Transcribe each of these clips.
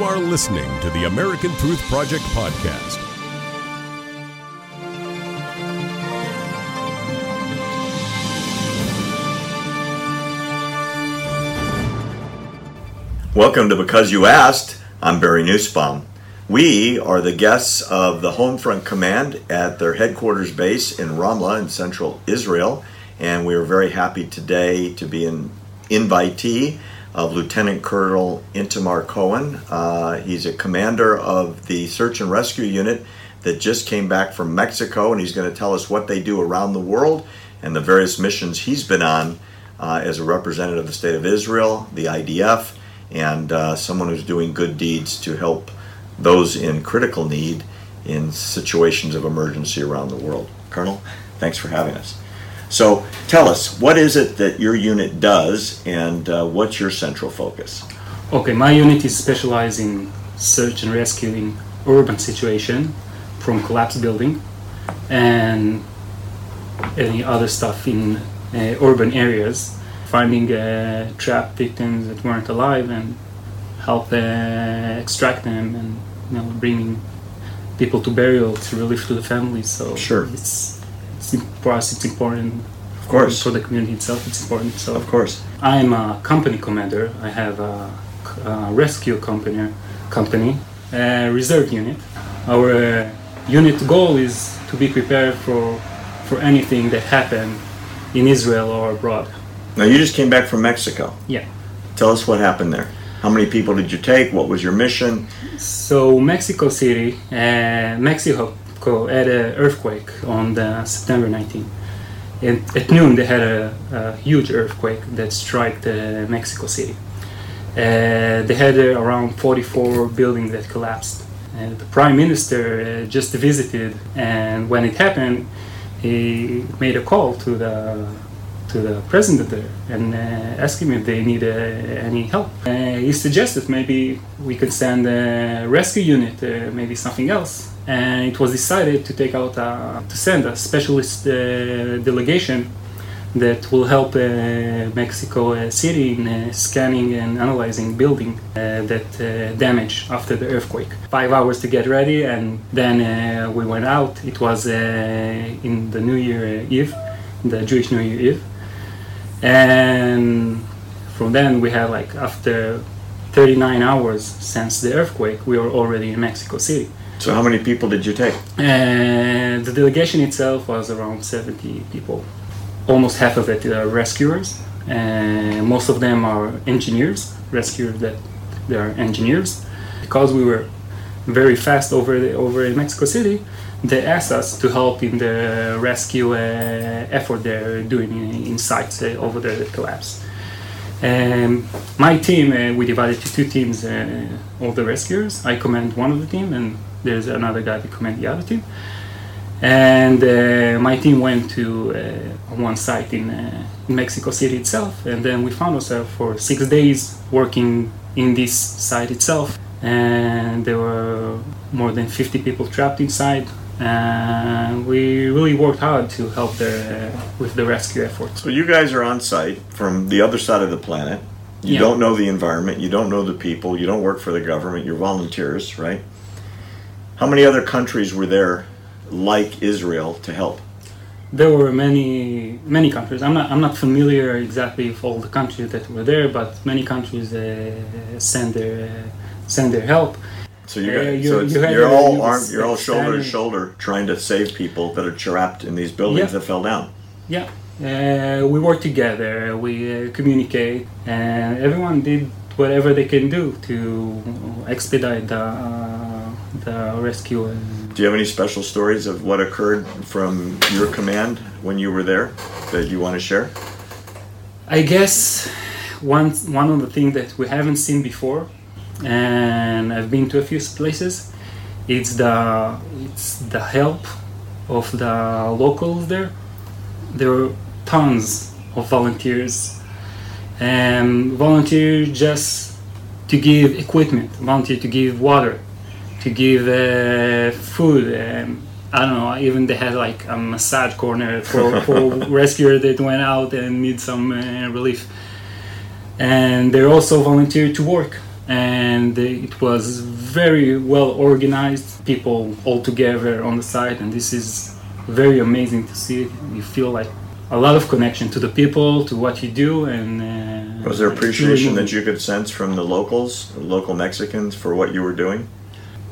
You are listening to the American Truth Project podcast. Welcome to Because You Asked. I'm Barry Nussbaum. We are the guests of the Homefront Command at their headquarters base in Ramla in central Israel, and we are very happy today to be an invitee of Lieutenant Colonel Itamar Cohen. Uh, he's a commander of the search and rescue unit that just came back from Mexico, and he's going to tell us what they do around the world and the various missions he's been on uh, as a representative of the State of Israel, the IDF, and uh, someone who's doing good deeds to help those in critical need in situations of emergency around the world. Colonel, thanks for having us. So tell us, what is it that your unit does and uh, what's your central focus? Okay, my unit is specialized in search and rescue in urban situation from collapsed building and any other stuff in uh, urban areas, finding uh, trapped victims that weren't alive and help uh, extract them and you know bringing people to burial to relief to the families. So Sure. it's, it's for us it's important. Of course. For the community itself, it's important. So Of course. I'm a company commander. I have a, a rescue company, company uh, reserve unit. Our uh, unit goal is to be prepared for for anything that happened in Israel or abroad. Now, you just came back from Mexico. Yeah. Tell us what happened there. How many people did you take? What was your mission? So Mexico City, uh, Mexico had an earthquake on the September 19. And at noon they had a, a huge earthquake that struck uh, Mexico City. Uh, they had uh, around 44 buildings that collapsed. And the prime minister uh, just visited, and when it happened, he made a call to the to the president there and uh, asked him if they need uh, any help. He suggested maybe we could send a rescue unit, maybe something else. And it was decided to take out a, to send a specialist uh, delegation that will help uh, Mexico uh, City in uh, scanning and analyzing building uh, that uh, damage after the earthquake. Five hours to get ready, and then uh, we went out. It was uh, in the New Year Eve, the Jewish New Year Eve, and from then we had like after 39 hours since the earthquake, we were already in Mexico City. So, how many people did you take? And the delegation itself was around 70 people. Almost half of it are rescuers, and most of them are engineers, rescuers that they are engineers. Because we were very fast over the, over in Mexico City, they asked us to help in the rescue uh, effort they're doing in, in sites uh, over there that collapsed. And my team, uh, we divided to two teams uh, of the rescuers. I command one of the team, and there's another guy that command the other team. And uh, my team went to uh, one site in, uh, in Mexico City itself, and then we found ourselves for six days working in this site itself. And there were more than 50 people trapped inside. And we really worked hard to help there uh, with the rescue efforts. So, you guys are on site from the other side of the planet. You Yeah. don't know the environment, you don't know the people, you don't work for the government, you're volunteers, right? How many other countries were there like Israel to help? There were many many countries. I'm not I'm not familiar exactly with all the countries that were there, but many countries uh, send their uh, send their help. So you got, you- so it's, you had you're all you was you're all shoulder to shoulder trying to save people that are trapped in these buildings Yeah. that fell down. Yeah, uh, we work together. We uh, communicate, and everyone did whatever they can do to expedite the uh, the rescue. And Do you have any special stories of what occurred from your command when you were there that you want to share? I guess one one of the things that we haven't seen before, and I've been to a few places, it's the it's the help of the locals there. There were tons of volunteers, and volunteer just to give equipment, volunteer to give water, to give uh, food. Um, I don't know. Even they had like a massage corner for, for rescuer that went out and need some uh, relief. And they also volunteered to work. and it was very well organized. People all together on the site, and this is very amazing to see. You feel like a lot of connection to the people, to what you do, and uh, Was there appreciation that you could sense from the locals, local Mexicans, for what you were doing?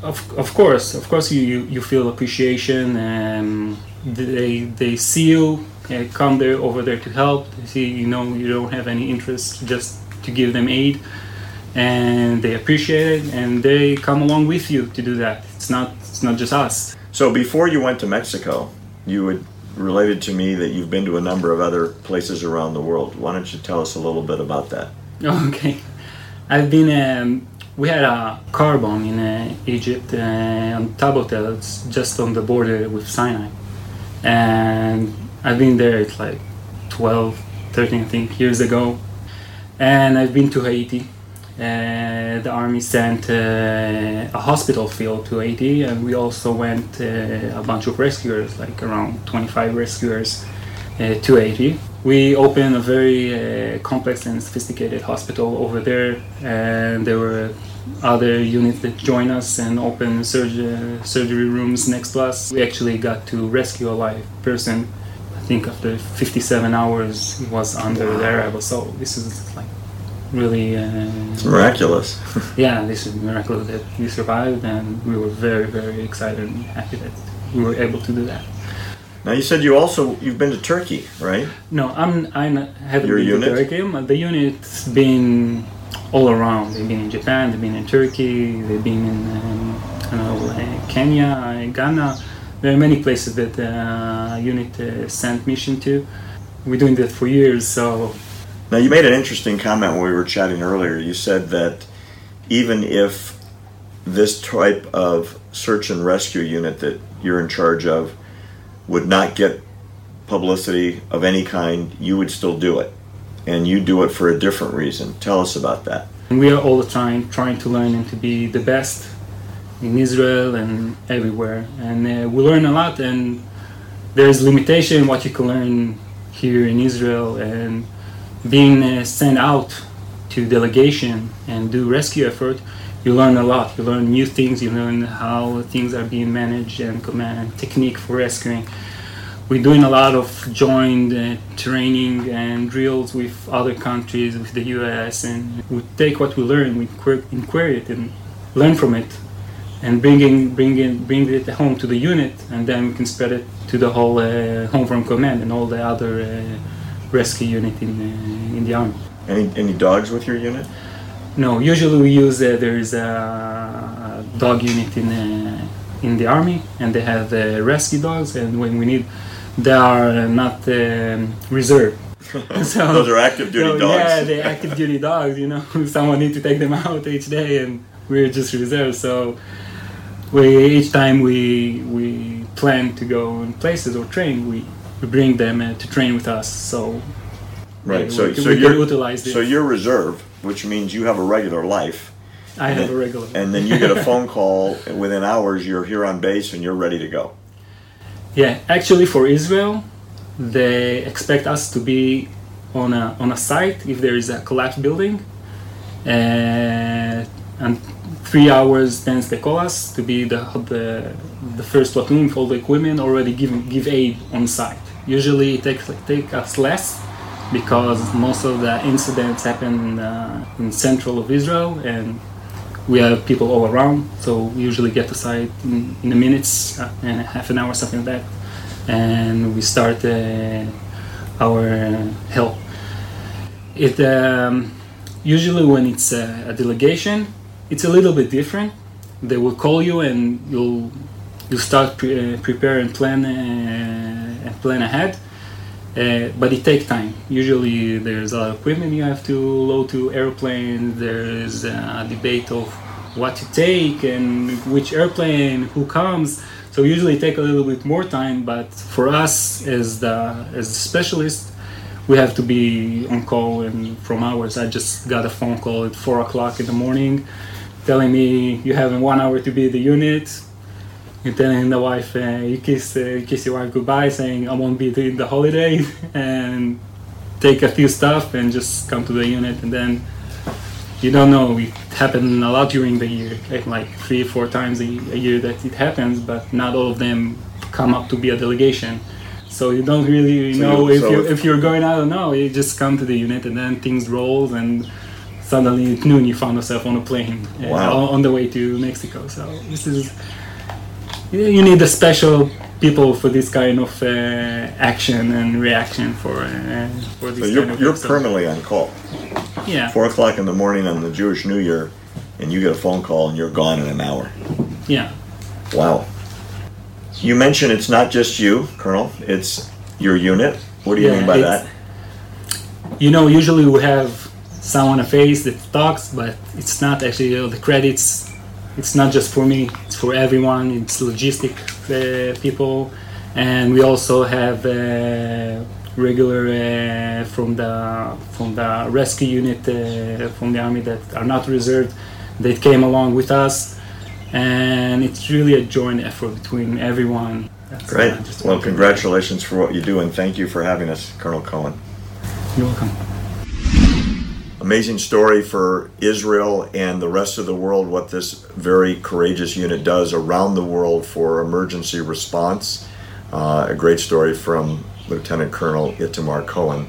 Of, of course, of course, you, you, you feel appreciation, and they they see you, uh, come there over there to help. They see you know you don't have any interest, just to give them aid, and they appreciate it, and they come along with you to do that. It's not it's not just us. So before you went to Mexico, you had related to me that you've been to a number of other places around the world. Why don't you tell us a little bit about that? Okay, I've been. Um, we had a car bomb in uh, Egypt uh, on Tabotel. It's just on the border with Sinai, and I've been there. It's like 12, 13, I think, years ago, and I've been to Haiti. Uh, the army sent uh, a hospital field to Haiti, and we also went uh, a bunch of rescuers, like around 25 rescuers, uh, to Haiti. We opened a very uh, complex and sophisticated hospital over there, and there were other units that joined us and opened surg- surgery rooms next to us. We actually got to rescue a live person. I think after 57 hours, he was under there. I was so this is like really uh, It's miraculous. yeah, this is a miracle that we survived, and we were very, very excited and happy that we were able to do that. Now you said you also you've been to Turkey, right? No, I'm I haven't Your been unit? to Turkey. The unit's been all around. They've been in Japan, they've been in Turkey, they've been in um, I don't know, Kenya, Ghana. There are many places that uh, unit uh, sent mission to. We're doing that for years, so Now you made an interesting comment when we were chatting earlier. You said that even if this type of search and rescue unit that you're in charge of would not get publicity of any kind, you would still do it. And you do it for a different reason. Tell us about that. We are all the time trying to learn and to be the best in Israel and everywhere. And uh, we learn a lot, and there's limitation what you can learn here in Israel. And being uh, sent out to delegation and do rescue effort, you learn a lot. You learn new things. You learn how things are being managed and command technique for rescuing. We're doing a lot of joint uh, training and drills with other countries, with the US, and we take what we learn, we inquir- inquire it and learn from it, and bring, in, bring, bring it home to the unit, and then we can spread it to the whole uh, Home Front Command and all the other uh, rescue unit in, uh, in the army. Any any dogs with your unit? No, usually we use uh, there is a dog unit in uh, in the army, and they have uh, rescue dogs, and when we need, they are not um, reserved. So- Those are active duty so, dogs. Yeah, they're active duty dogs. You know, someone need to take them out each day, and we're just reserved. So we each time we we plan to go in places or train, we, we bring them uh, to train with us. So right. So we, so we you're so you're reserve, which means you have a regular life. I have and- a regular. And then you get a phone call within hours. You're here on base and you're ready to go. Yeah, actually, for Israel, they expect us to be on a on a site if there is a collapsed building, uh, and three hours then they call us to be the the, the first platoon all the equipment already give give aid on site. Usually, it takes take us less because most of the incidents happen uh, in central of Israel and we have people all around, so we usually get to site in, in the minutes uh, and half an hour, something like that, and we start uh, our help. It um, usually when it's a, a delegation, it's a little bit different. They will call you and you'll you start pre- uh, prepare and plan uh, and plan ahead. Uh, but it takes time. Usually, there's a lot of equipment you have to load to airplanes. There's a debate of what to take and which airplane, who comes. So usually, take a little bit more time. But for us, as the as the specialist, we have to be on call. And from hours, I just got a phone call at four o'clock in the morning, telling me you have one hour to be the unit. You're telling the wife, uh, you kiss, uh, you kiss your wife goodbye, saying I won't be doing the holiday, and take a few stuff and just come to the unit, and then you don't know. It happened a lot during the year, like, three, four times a, a year that it happens, but not all of them come up to be a delegation. So you don't really So know you- if so you if- you're going out or no. You just come to the unit and then things roll and suddenly at noon you found yourself on a plane uh, Wow. on on the way to Mexico. So this is you need a special people for this kind of uh, action and reaction for uh, for So this you're, kind of you're so- permanently on call. yeah Four o'clock in the morning on the Jewish New Year, and you get a phone call and you're gone in an hour. yeah Wow. You mentioned it's not just you, Colonel. It's your unit. What do you Yeah, mean by that? you know usually we have someone a face that talks but it's not actually you know, the credits it's not just for me it's for everyone it's logistic uh, people. And we also have uh, regular uh, from the from the rescue unit uh, from the army that are not reserved that came along with us. And it's really a joint effort between everyone. That's, Great. just Well, congratulations for what you do, and thank you for having us, Colonel Cohen. you're welcome Amazing story for Israel and the rest of the world what this very courageous unit does around the world for emergency response. Uh, a great story from Lieutenant Colonel Itamar Cohen.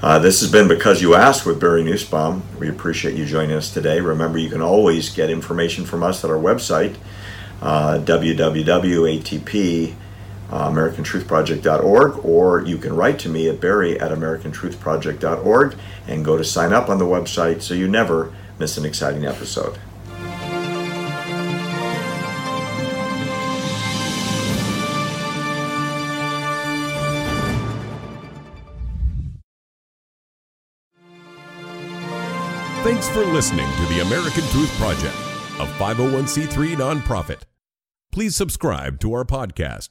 Uh, this has been Because You Asked with Barry Nussbaum. We appreciate you joining us today. Remember, you can always get information from us at our website, uh, www.atp uh, AmericanTruthProject.org, or you can write to me at barry at AmericanTruthProject.org and go to sign up on the website so you never miss an exciting episode. Thanks for listening to the American Truth Project, a 501c3 nonprofit. Please subscribe to our podcast